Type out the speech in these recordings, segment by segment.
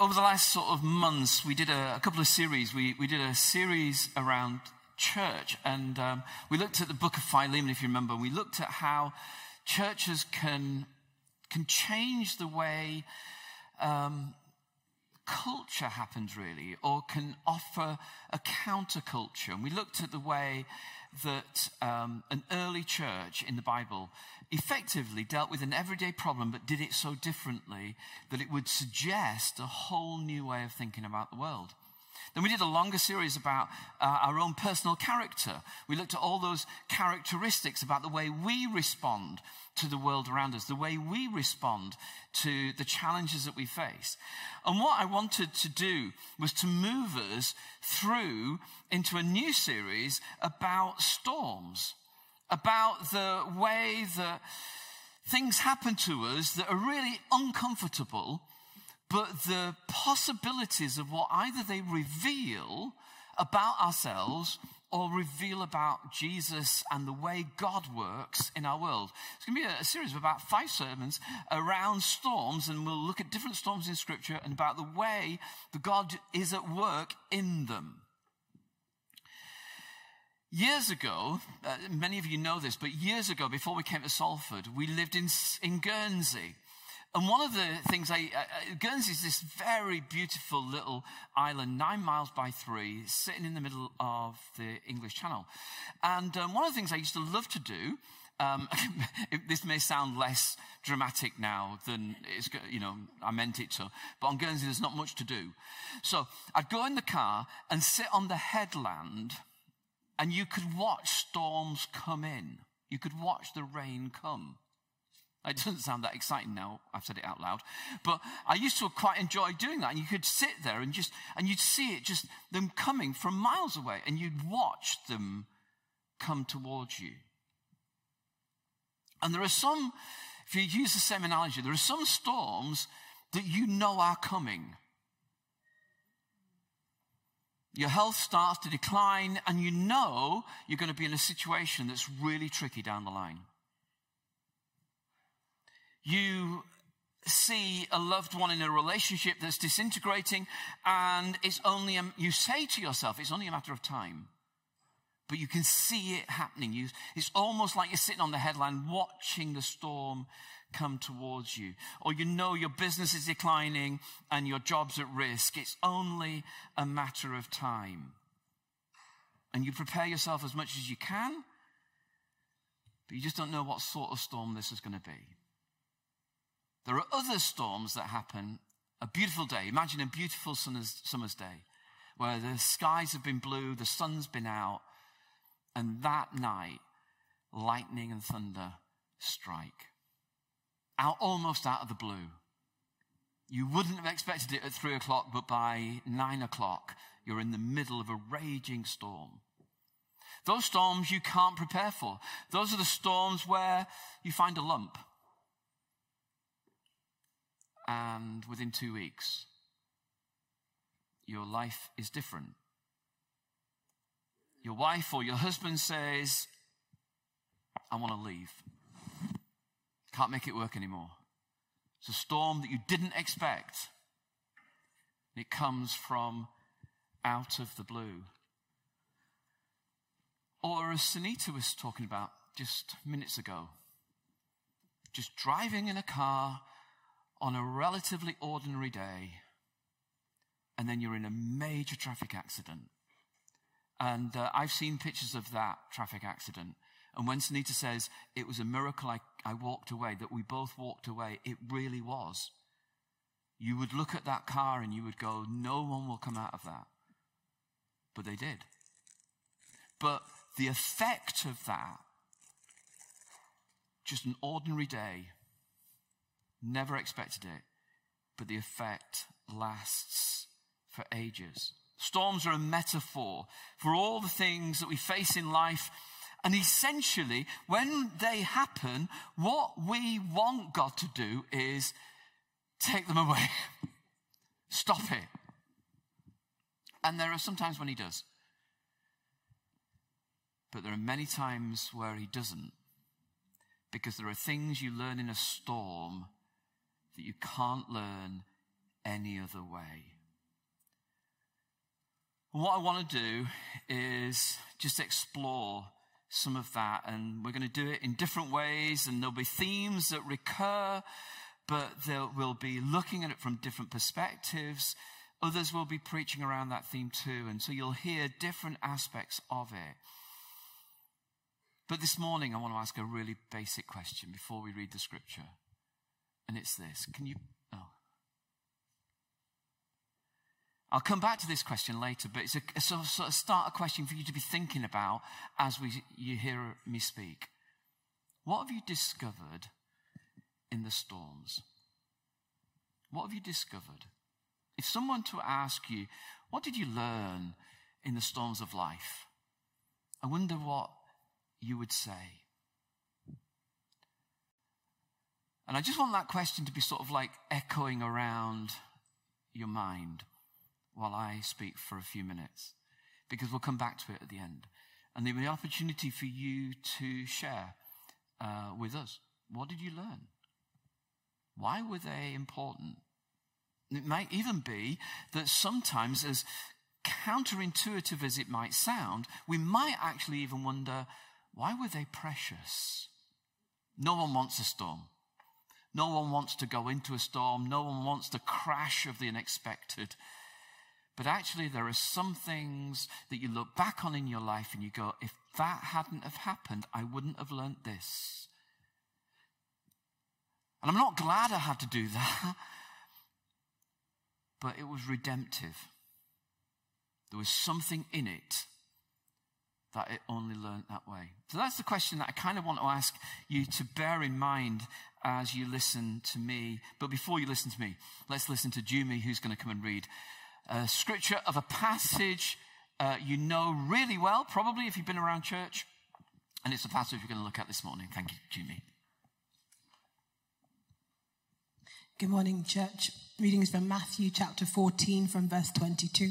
over the last sort of months, we did a, a couple of series. We, we did a series around church, and um, we looked at the book of Philemon, if you remember. We looked at how churches can, can change the way um, culture happens, really, or can offer a counterculture. And we looked at the way that um, an early church in the Bible effectively dealt with an everyday problem, but did it so differently that it would suggest a whole new way of thinking about the world. Then we did a longer series about uh, our own personal character. We looked at all those characteristics about the way we respond to the world around us, the way we respond to the challenges that we face. And what I wanted to do was to move us through into a new series about storms, about the way that things happen to us that are really uncomfortable but the possibilities of what either they reveal about ourselves or reveal about Jesus and the way God works in our world. It's going to be a, series of about five sermons around storms, and we'll look at different storms in Scripture and about the way that God is at work in them. Years ago, uh, many of you know this, but years ago, before we came to Salford, we lived in, in Guernsey. And one of the things I, uh, Guernsey is this very beautiful little island, nine miles by three, sitting in the middle of the English Channel. And um, one of the things I used to love to do, um, this may sound less dramatic now than it's, you know, I meant it to, but on Guernsey there's not much to do. So I'd go in the car and sit on the headland and you could watch storms come in. You could watch the rain come. It doesn't sound that exciting now. I've said it out loud. But I used to quite enjoy doing that. And you could sit there and just, and you'd see it just, them coming from miles away and you'd watch them come towards you. And there are some, if you use the same analogy, there are some storms that you know are coming. Your health starts to decline and you know you're going to be in a situation that's really tricky down the line you see a loved one in a relationship that's disintegrating and it's only, a, you say to yourself, it's only a matter of time. But you can see it happening. You, it's almost like you're sitting on the headland watching the storm come towards you. Or you know your business is declining and your job's at risk. It's only a matter of time. And you prepare yourself as much as you can, but you just don't know what sort of storm this is going to be. There are other storms that happen. A beautiful day. Imagine a beautiful summer's day where the skies have been blue, the sun's been out, and that night, lightning and thunder strike. Out almost out of the blue. You wouldn't have expected it at three o'clock, but by nine o'clock, you're in the middle of a raging storm. Those storms you can't prepare for. Those are the storms where you find a lump and within two weeks, your life is different. Your wife or your husband says, I want to leave. Can't make it work anymore. It's a storm that you didn't expect. It comes from out of the blue. Or as Sunita was talking about just minutes ago, just driving in a car on a relatively ordinary day, and then you're in a major traffic accident. And uh, I've seen pictures of that traffic accident. And when Sunita says, it was a miracle I, I walked away, that we both walked away, it really was. You would look at that car and you would go, no one will come out of that. But they did. But the effect of that, just an ordinary day, Never expected it, but the effect lasts for ages. Storms are a metaphor for all the things that we face in life. And essentially, when they happen, what we want God to do is take them away. Stop it. And there are sometimes when He does. But there are many times where He doesn't. Because there are things you learn in a storm that you can't learn any other way. what I want to do is just explore some of that, and we're going to do it in different ways, and there'll be themes that recur, but we'll be looking at it from different perspectives. Others will be preaching around that theme too, and so you'll hear different aspects of it. But this morning, I want to ask a really basic question before we read the scripture. And it's this Can you. Oh. I'll come back to this question later, but it's a, a sort, of, sort of start a question for you to be thinking about as we, you hear me speak. What have you discovered in the storms? What have you discovered? If someone to ask you, what did you learn in the storms of life? I wonder what you would say. And I just want that question to be sort of like echoing around your mind while I speak for a few minutes, because we'll come back to it at the end. And there'll be an opportunity for you to share uh, with us. What did you learn? Why were they important? It might even be that sometimes, as counterintuitive as it might sound, we might actually even wonder why were they precious? No one wants a storm. No one wants to go into a storm. No one wants the crash of the unexpected. But actually, there are some things that you look back on in your life and you go, if that hadn't have happened, I wouldn't have learnt this. And I'm not glad I had to do that, but it was redemptive. There was something in it that it only learnt that way. So that's the question that I kind of want to ask you to bear in mind as you listen to me. But before you listen to me, let's listen to Jumi, who's going to come and read a scripture of a passage uh, you know really well, probably if you've been around church. And it's the passage we're going to look at this morning. Thank you, Jumi. Good morning, church. Reading is from Matthew chapter 14 from verse 22.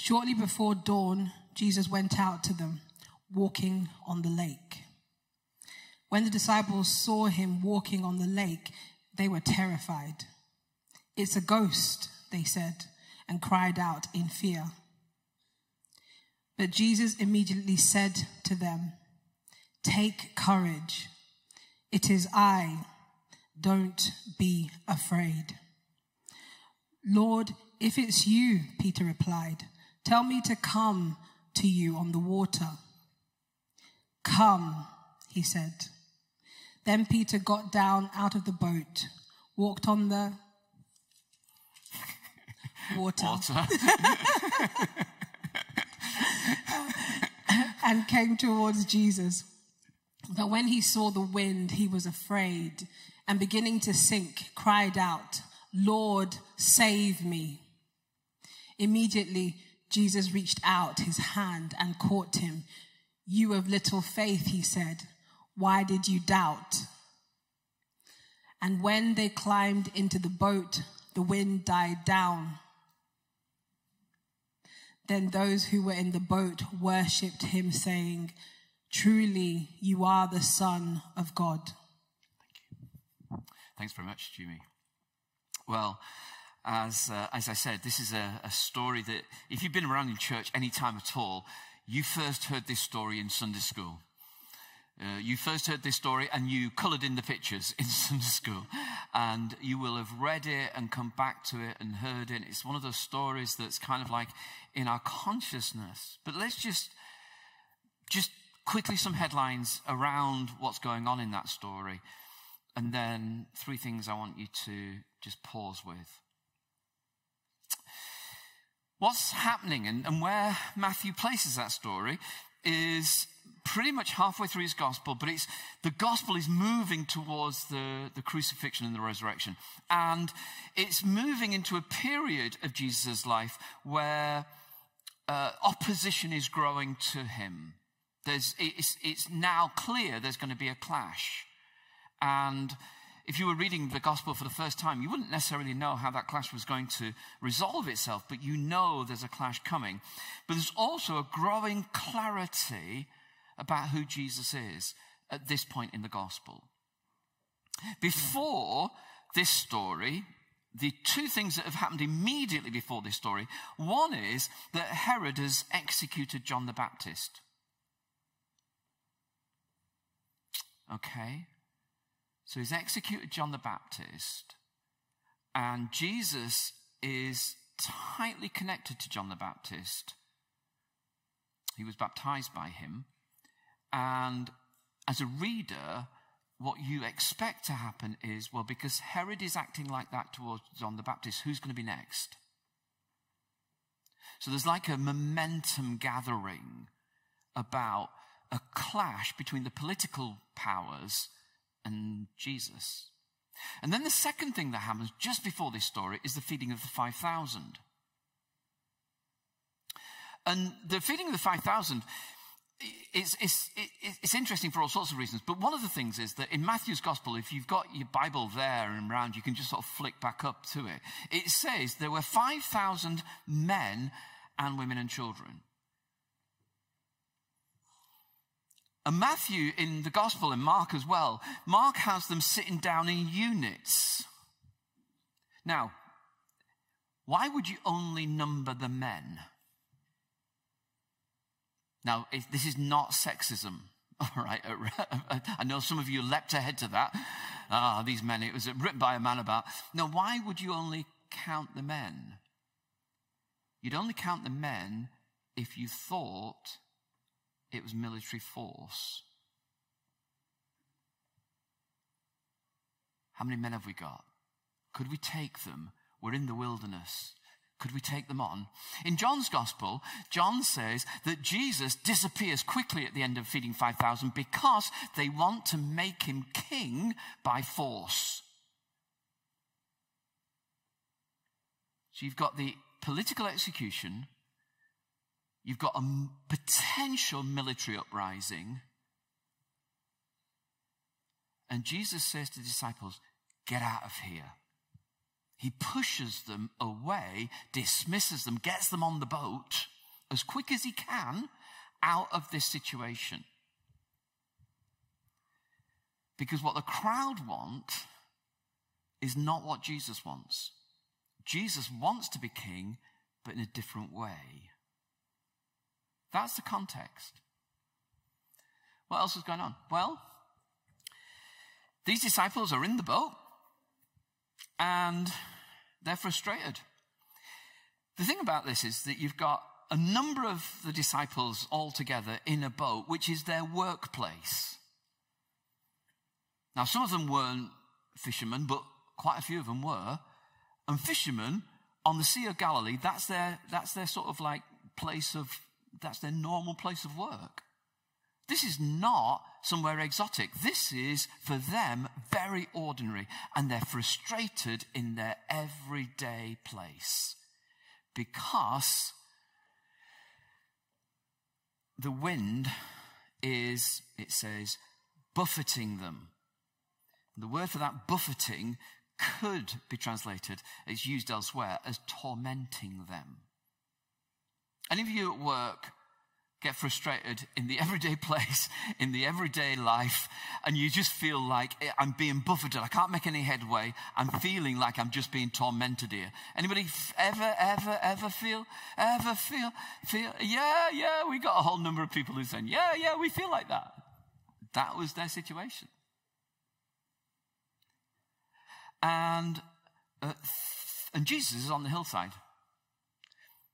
Shortly before dawn, Jesus went out to them, walking on the lake. When the disciples saw him walking on the lake, they were terrified. It's a ghost, they said, and cried out in fear. But Jesus immediately said to them, Take courage. It is I. Don't be afraid. Lord, if it's you, Peter replied, tell me to come to you on the water. Come, he said. Then Peter got down out of the boat, walked on the water, water. and came towards Jesus. But when he saw the wind, he was afraid and beginning to sink, cried out, Lord, save me. Immediately, Jesus reached out his hand and caught him. You of little faith, he said, why did you doubt? And when they climbed into the boat, the wind died down. Then those who were in the boat worshipped him, saying, Truly, you are the Son of God. Thank you. Thanks very much, Jimmy. Well, as, uh, as I said, this is a, a, story that if you've been around in church any time at all, you first heard this story in Sunday school. Uh, you first heard this story and you colored in the pictures in Sunday school. And you will have read it and come back to it and heard it. It's one of those stories that's kind of like in our consciousness. But let's just, just quickly some headlines around what's going on in that story. And then three things I want you to just pause with what's happening and, and where Matthew places that story is pretty much halfway through his gospel, but it's, the gospel is moving towards the, the crucifixion and the resurrection. And it's moving into a period of Jesus' life where uh, opposition is growing to him. There's, it's, it's now clear there's going to be a clash. And if you were reading the gospel for the first time, you wouldn't necessarily know how that clash was going to resolve itself, but you know there's a clash coming. But there's also a growing clarity about who Jesus is at this point in the gospel. Before this story, the two things that have happened immediately before this story one is that Herod has executed John the Baptist. Okay? So he's executed John the Baptist, and Jesus is tightly connected to John the Baptist. He was baptized by him. And as a reader, what you expect to happen is well, because Herod is acting like that towards John the Baptist, who's going to be next? So there's like a momentum gathering about a clash between the political powers and Jesus. And then the second thing that happens just before this story is the feeding of the 5,000. And the feeding of the 5,000 is, is, it's interesting for all sorts of reasons. But one of the things is that in Matthew's gospel, if you've got your Bible there and around, you can just sort of flick back up to it. It says there were 5,000 men and women and children. And Matthew in the gospel and Mark as well, Mark has them sitting down in units. Now, why would you only number the men? Now, this is not sexism. All right. I know some of you leapt ahead to that. Ah, these men, it was written by a man about. Now, why would you only count the men? You'd only count the men if you thought it was military force. How many men have we got? Could we take them? We're in the wilderness. Could we take them on? In John's gospel, John says that Jesus disappears quickly at the end of feeding 5,000 because they want to make him king by force. So you've got the political execution You've got a potential military uprising. And Jesus says to the disciples, Get out of here. He pushes them away, dismisses them, gets them on the boat as quick as he can out of this situation. Because what the crowd want is not what Jesus wants. Jesus wants to be king, but in a different way. That's the context. What else is going on? Well, these disciples are in the boat and they're frustrated. The thing about this is that you've got a number of the disciples all together in a boat, which is their workplace. Now, some of them weren't fishermen, but quite a few of them were. And fishermen on the Sea of Galilee, that's their, that's their sort of like place of that's their normal place of work. This is not somewhere exotic. This is, for them, very ordinary. And they're frustrated in their everyday place because the wind is, it says, buffeting them. The word for that buffeting could be translated, it's used elsewhere, as tormenting them. Any of you at work get frustrated in the everyday place, in the everyday life, and you just feel like eh, I'm being buffeted. I can't make any headway. I'm feeling like I'm just being tormented here. Anybody ever, ever, ever feel, ever feel, feel, yeah, yeah, we got a whole number of people who saying, yeah, yeah, we feel like that. That was their situation. And, uh, and Jesus is on the hillside.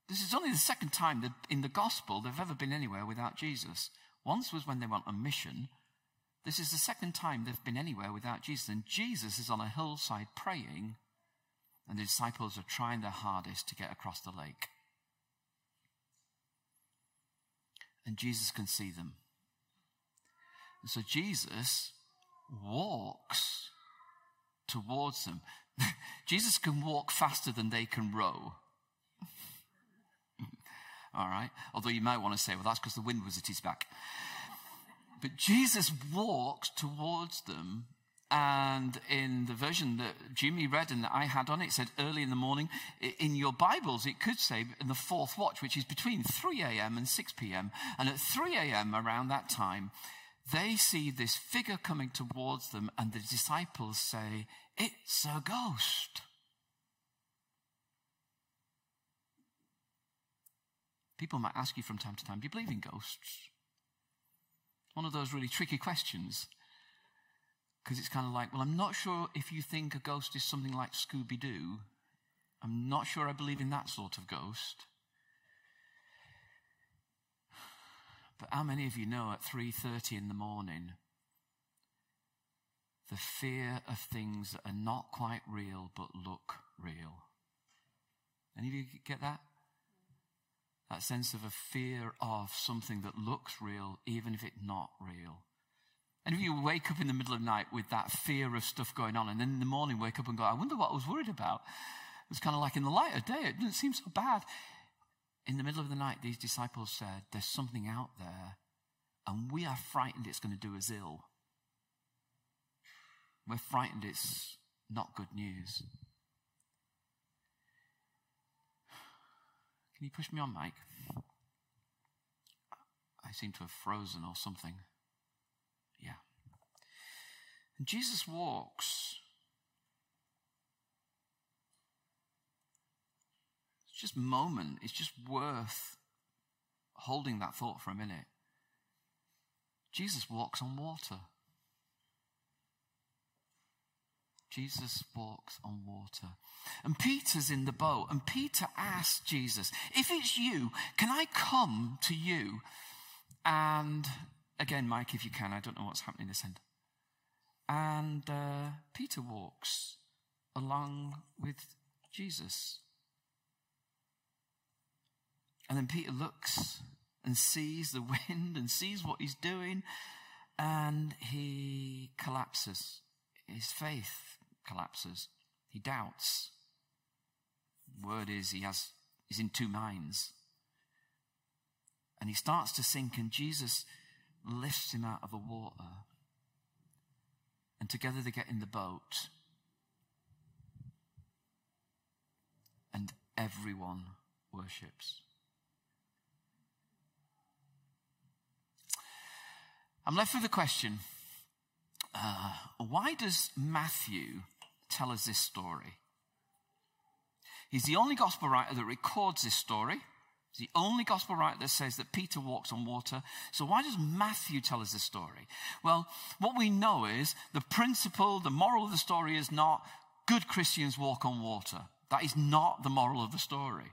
This is only the second time that in the gospel they've ever been anywhere without Jesus. Once was when they went on mission. This is the second time they've been anywhere without Jesus. And Jesus is on a hillside praying, and the disciples are trying their hardest to get across the lake. And Jesus can see them. So Jesus walks towards them. Jesus can walk faster than they can row. All right? Although you might want to say, well, that's because the wind was at his back. But Jesus walked towards them and in the version that Jimmy read and that I had on it, it said early in the morning. In your Bibles, it could say in the fourth watch, which is between 3 a.m. and 6 p.m. And at 3 a.m., around that time, they see this figure coming towards them, and the disciples say, It's a ghost. People might ask you from time to time, Do you believe in ghosts? One of those really tricky questions. Because it's kind of like, well, I'm not sure if you think a ghost is something like Scooby Doo. I'm not sure I believe in that sort of ghost. But how many of you know at 3:30 in the morning the fear of things that are not quite real but look real? Any of you get that? That sense of a fear of something that looks real even if it's not real. And if you wake up in the middle of the night with that fear of stuff going on, and then in the morning wake up and go, I wonder what I was worried about. It's kind of like in the light of day, it didn't seem so bad. In the middle of the night, these disciples said, There's something out there, and we are frightened it's going to do us ill. We're frightened it's not good news. Can you push me on, Mike? I seem to have frozen or something. Yeah. And Jesus walks. It's just moment. It's just worth holding that thought for a minute. Jesus walks on water. Jesus walks on water. And Peter's in the boat, and Peter asks Jesus, If it's you, can I come to you and Again, Mike, if you can, I don't know what's happening this end. And uh, Peter walks along with Jesus. And then Peter looks and sees the wind and sees what he's doing, and he collapses. His faith collapses. He doubts. word is he has he's in two minds. And he starts to sink, and Jesus lifts him out of the water. And together they get in the boat. And everyone worships. I'm left with the question uh, why does Matthew tell us this story? He's the only gospel writer that records this story. It's the only gospel writer that says that Peter walks on water. So why does Matthew tell us this story? Well, what we know is the principle, the moral of the story is not good Christians walk on water. That is not the moral of the story.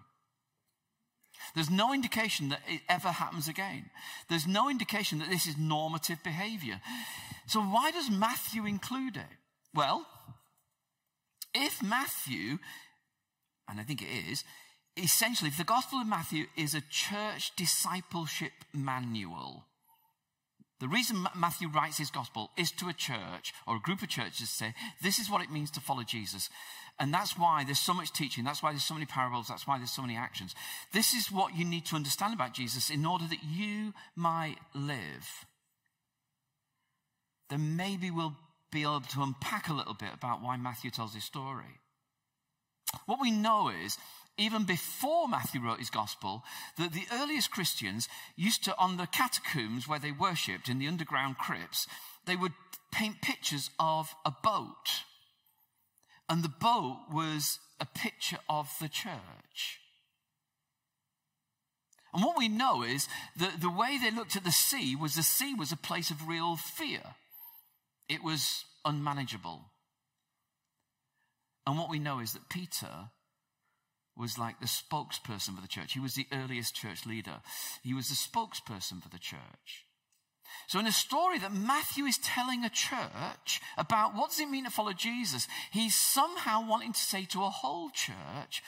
There's no indication that it ever happens again. There's no indication that this is normative behavior. So why does Matthew include it? Well, if Matthew, and I think it is, essentially, if the Gospel of Matthew is a church discipleship manual. The reason Matthew writes his gospel is to a church or a group of churches to say, this is what it means to follow Jesus. And that's why there's so much teaching. That's why there's so many parables. That's why there's so many actions. This is what you need to understand about Jesus in order that you might live. Then maybe we'll be able to unpack a little bit about why Matthew tells his story. What we know is even before Matthew wrote his gospel, that the earliest Christians used to, on the catacombs where they worshipped in the underground crypts, they would paint pictures of a boat. And the boat was a picture of the church. And what we know is that the way they looked at the sea was the sea was a place of real fear. It was unmanageable. And what we know is that Peter was like the spokesperson for the church. He was the earliest church leader. He was the spokesperson for the church. So in a story that Matthew is telling a church about what does it mean to follow Jesus, he's somehow wanting to say to a whole church,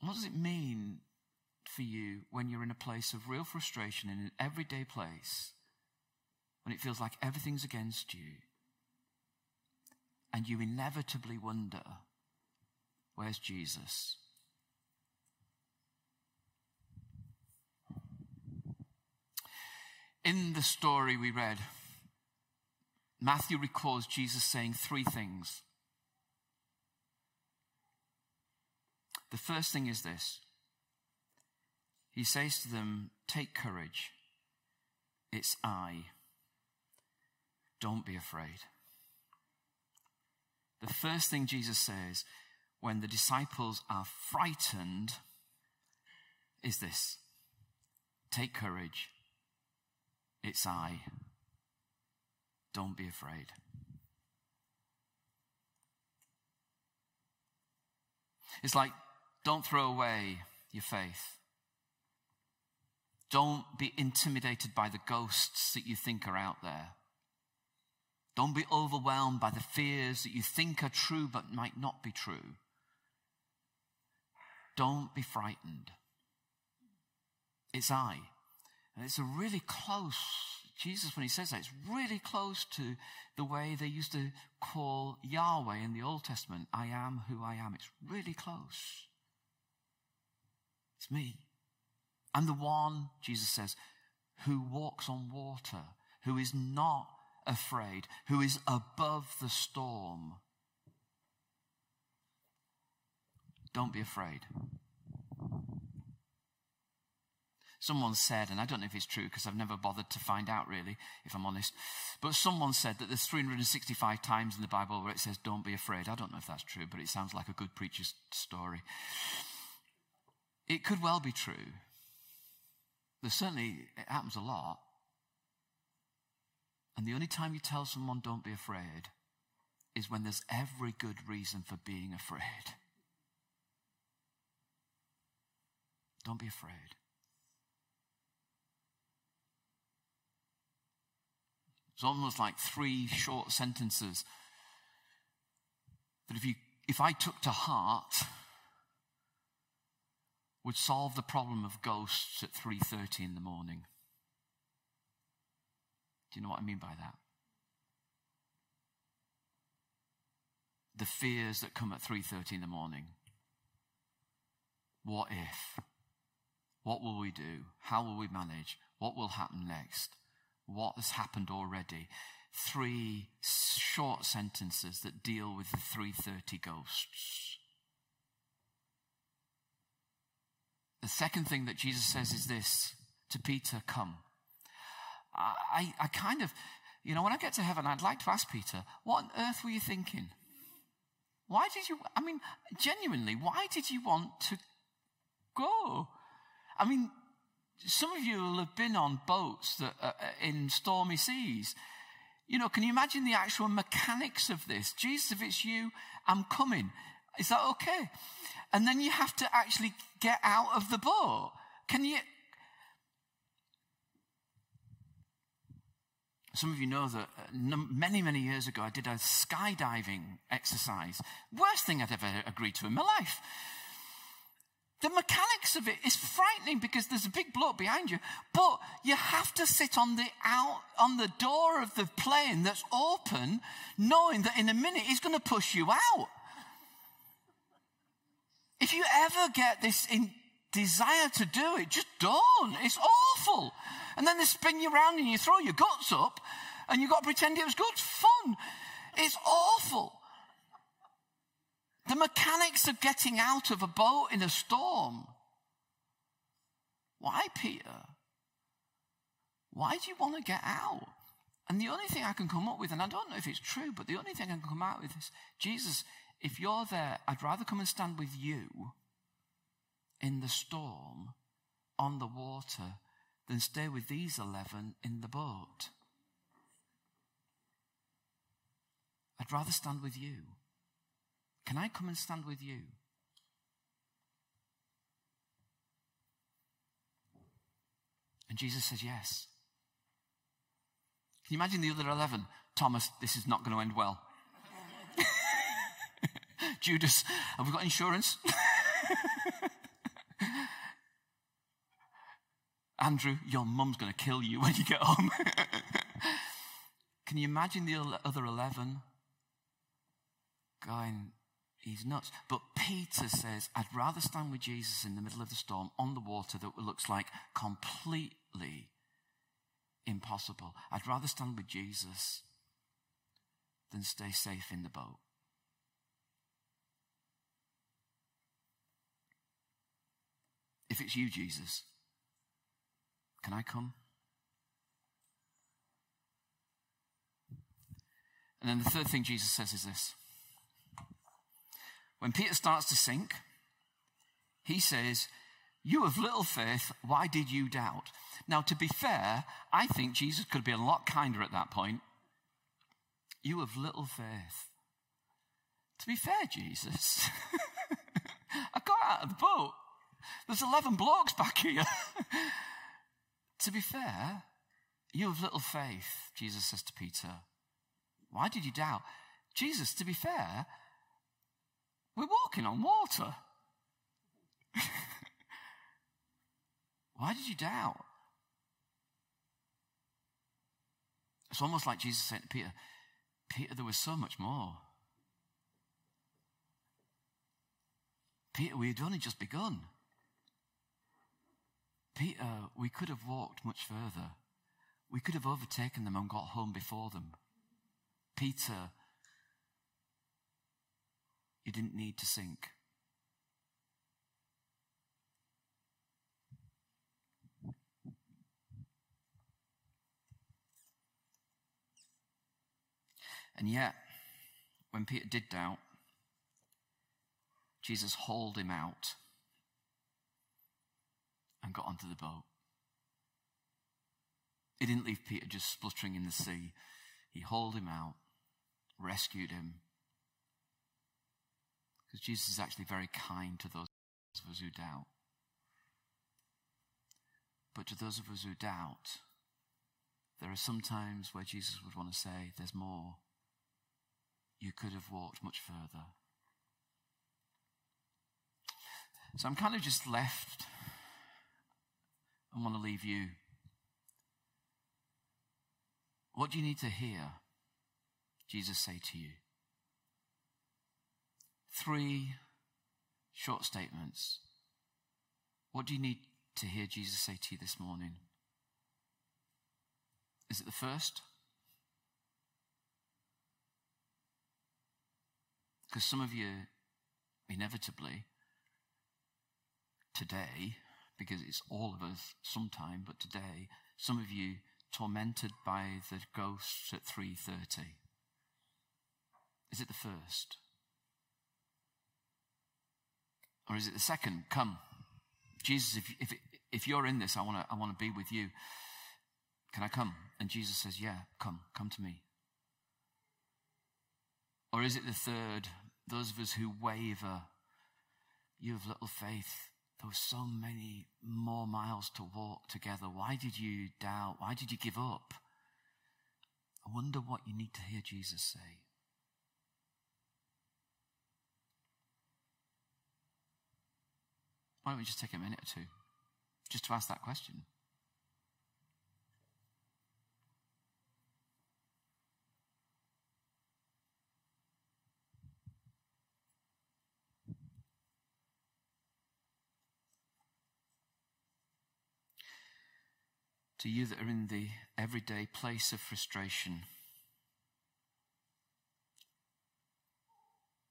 what does it mean for you when you're in a place of real frustration in an everyday place, when it feels like everything's against you, and you inevitably wonder, where's Jesus? In the story we read, Matthew records Jesus saying three things. The first thing is this He says to them, Take courage. It's I. Don't be afraid. The first thing Jesus says when the disciples are frightened is this Take courage. It's I. Don't be afraid. It's like, don't throw away your faith. Don't be intimidated by the ghosts that you think are out there. Don't be overwhelmed by the fears that you think are true but might not be true. Don't be frightened. It's I. And it's a really close, Jesus, when he says that, it's really close to the way they used to call Yahweh in the Old Testament. I am who I am. It's really close. It's me. I'm the one, Jesus says, who walks on water, who is not afraid, who is above the storm. Don't be afraid. Someone said, and I don't know if it's true because I've never bothered to find out really, if I'm honest, but someone said that there's 365 times in the Bible where it says, don't be afraid. I don't know if that's true, but it sounds like a good preacher's story. It could well be true. There's certainly, it happens a lot. And the only time you tell someone, don't be afraid, is when there's every good reason for being afraid. Don't be afraid. It's almost like three short sentences that if you if I took to heart would solve the problem of ghosts at 3:30 in the morning. Do you know what I mean by that? The fears that come at 3:30 in the morning. What if? What will we do? How will we manage? What will happen next? what has happened already. Three short sentences that deal with the 330 ghosts. The second thing that Jesus says is this to Peter, come. I, I kind of, you know, when I get to heaven, I'd like to ask Peter, what on earth were you thinking? Why did you, I mean, genuinely, why did you want to go? I mean, some of you will have been on boats that uh, in stormy seas. You know, can you imagine the actual mechanics of this? Jesus, if it's you, I'm coming. Is that okay? And then you have to actually get out of the boat. Can you? Some of you know that uh, many, many years ago, I did a skydiving exercise. Worst thing I'd ever agreed to in my life. The mechanics of it is frightening because there's a big bloke behind you, but you have to sit on the out, on the door of the plane that's open, knowing that in a minute he's going to push you out. If you ever get this in desire to do it, just don't. It's awful. And then they spin you around and you throw your guts up and you've got to pretend it was good fun. It's awful. The mechanics of getting out of a boat in a storm. Why, Peter? Why do you want to get out? And the only thing I can come up with, and I don't know if it's true, but the only thing I can come out with is Jesus, if you're there, I'd rather come and stand with you in the storm on the water than stay with these 11 in the boat. I'd rather stand with you. Can I come and stand with you? And Jesus says, Yes. Can you imagine the other 11? Thomas, this is not going to end well. Judas, have we got insurance? Andrew, your mum's going to kill you when you get home. Can you imagine the other 11 going, he's nuts. But Peter says, I'd rather stand with Jesus in the middle of the storm on the water that looks like completely impossible. I'd rather stand with Jesus than stay safe in the boat. If it's you, Jesus, can I come? And then the third thing Jesus says is this. When Peter starts to sink, he says, You have little faith, why did you doubt? Now, to be fair, I think Jesus could be a lot kinder at that point. You have little faith. To be fair, Jesus, I got out of the boat. There's 11 blocks back here. to be fair, you have little faith, Jesus says to Peter. Why did you doubt? Jesus, to be fair, we're walking on water. Why did you doubt? It's almost like Jesus said to Peter, Peter, there was so much more. Peter, we had only just begun. Peter, we could have walked much further. We could have overtaken them and got home before them. Peter, you didn't need to sink. And yet, when Peter did doubt, Jesus hauled him out and got onto the boat. He didn't leave Peter just spluttering in the sea. He hauled him out, rescued him. Because Jesus is actually very kind to those of us who doubt. But to those of us who doubt, there are some times where Jesus would want to say, There's more. You could have walked much further. So I'm kind of just left and want to leave you what do you need to hear Jesus say to you? Three short statements. What do you need to hear Jesus say to you this morning? Is it the first? Because some of you, inevitably, today, because it's all of us sometime, but today, some of you tormented by the ghosts at 3.30? Is it the first? Or is it the second? Come. Jesus, if, if, if you're in this, I want to I wanna be with you. Can I come? And Jesus says, Yeah, come, come to me. Or is it the third? Those of us who waver, you have little faith. There were so many more miles to walk together. Why did you doubt? Why did you give up? I wonder what you need to hear Jesus say. Why don't we just take a minute or two just to ask that question? To you that are in the everyday place of frustration,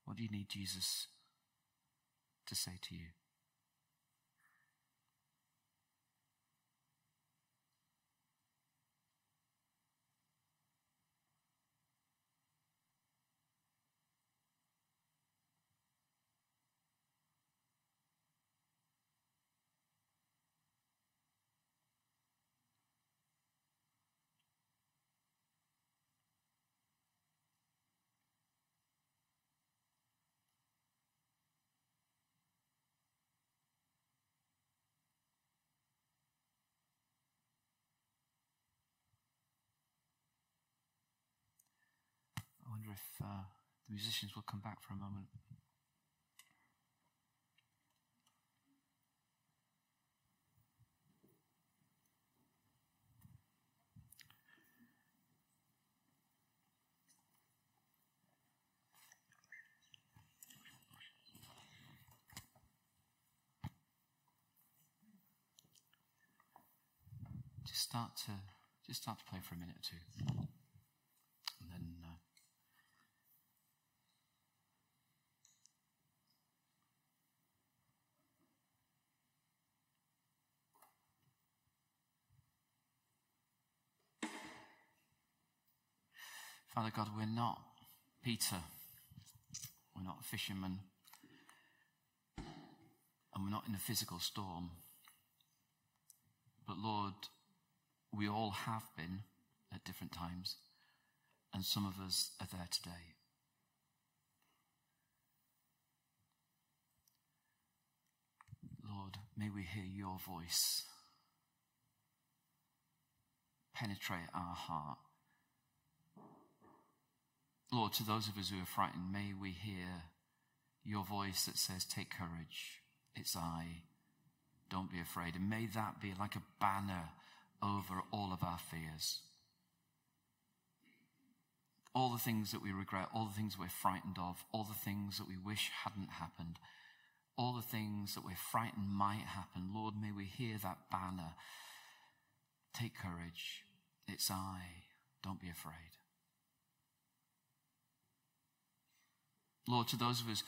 what do you need Jesus to say to you? if uh, the musicians will come back for a moment. Just start to just start to play for a minute or two. Father God, we're not Peter. We're not fishermen. And we're not in a physical storm. But Lord, we all have been at different times. And some of us are there today. Lord, may we hear your voice penetrate our heart Lord, to those of us who are frightened, may we hear your voice that says, Take courage, it's I, don't be afraid. And may that be like a banner over all of our fears. All the things that we regret, all the things we're frightened of, all the things that we wish hadn't happened, all the things that we're frightened might happen. Lord, may we hear that banner. Take courage, it's I, don't be afraid. Lord, to those of us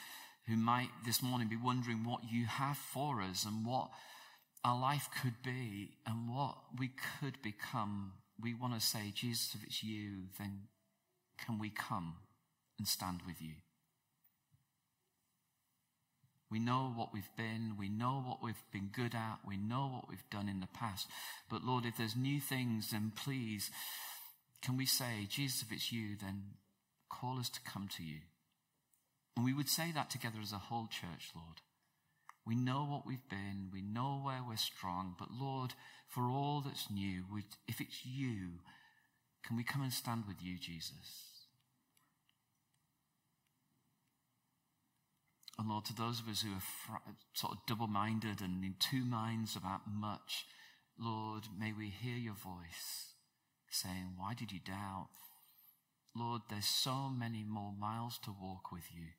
who might this morning be wondering what you have for us and what our life could be and what we could become, we want to say, Jesus, if it's you, then can we come and stand with you? We know what we've been. We know what we've been good at. We know what we've done in the past. But Lord, if there's new things, then please, can we say, Jesus, if it's you, then call us to come to you. And we would say that together as a whole church, Lord. We know what we've been, we know where we're strong, but Lord, for all that's new, if it's you, can we come and stand with you, Jesus? And Lord, to those of us who are fr- sort of double minded and in two minds about much, Lord, may we hear your voice saying, Why did you doubt? Lord, there's so many more miles to walk with you.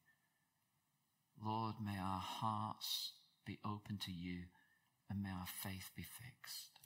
Lord, may our hearts be open to you and may our faith be fixed.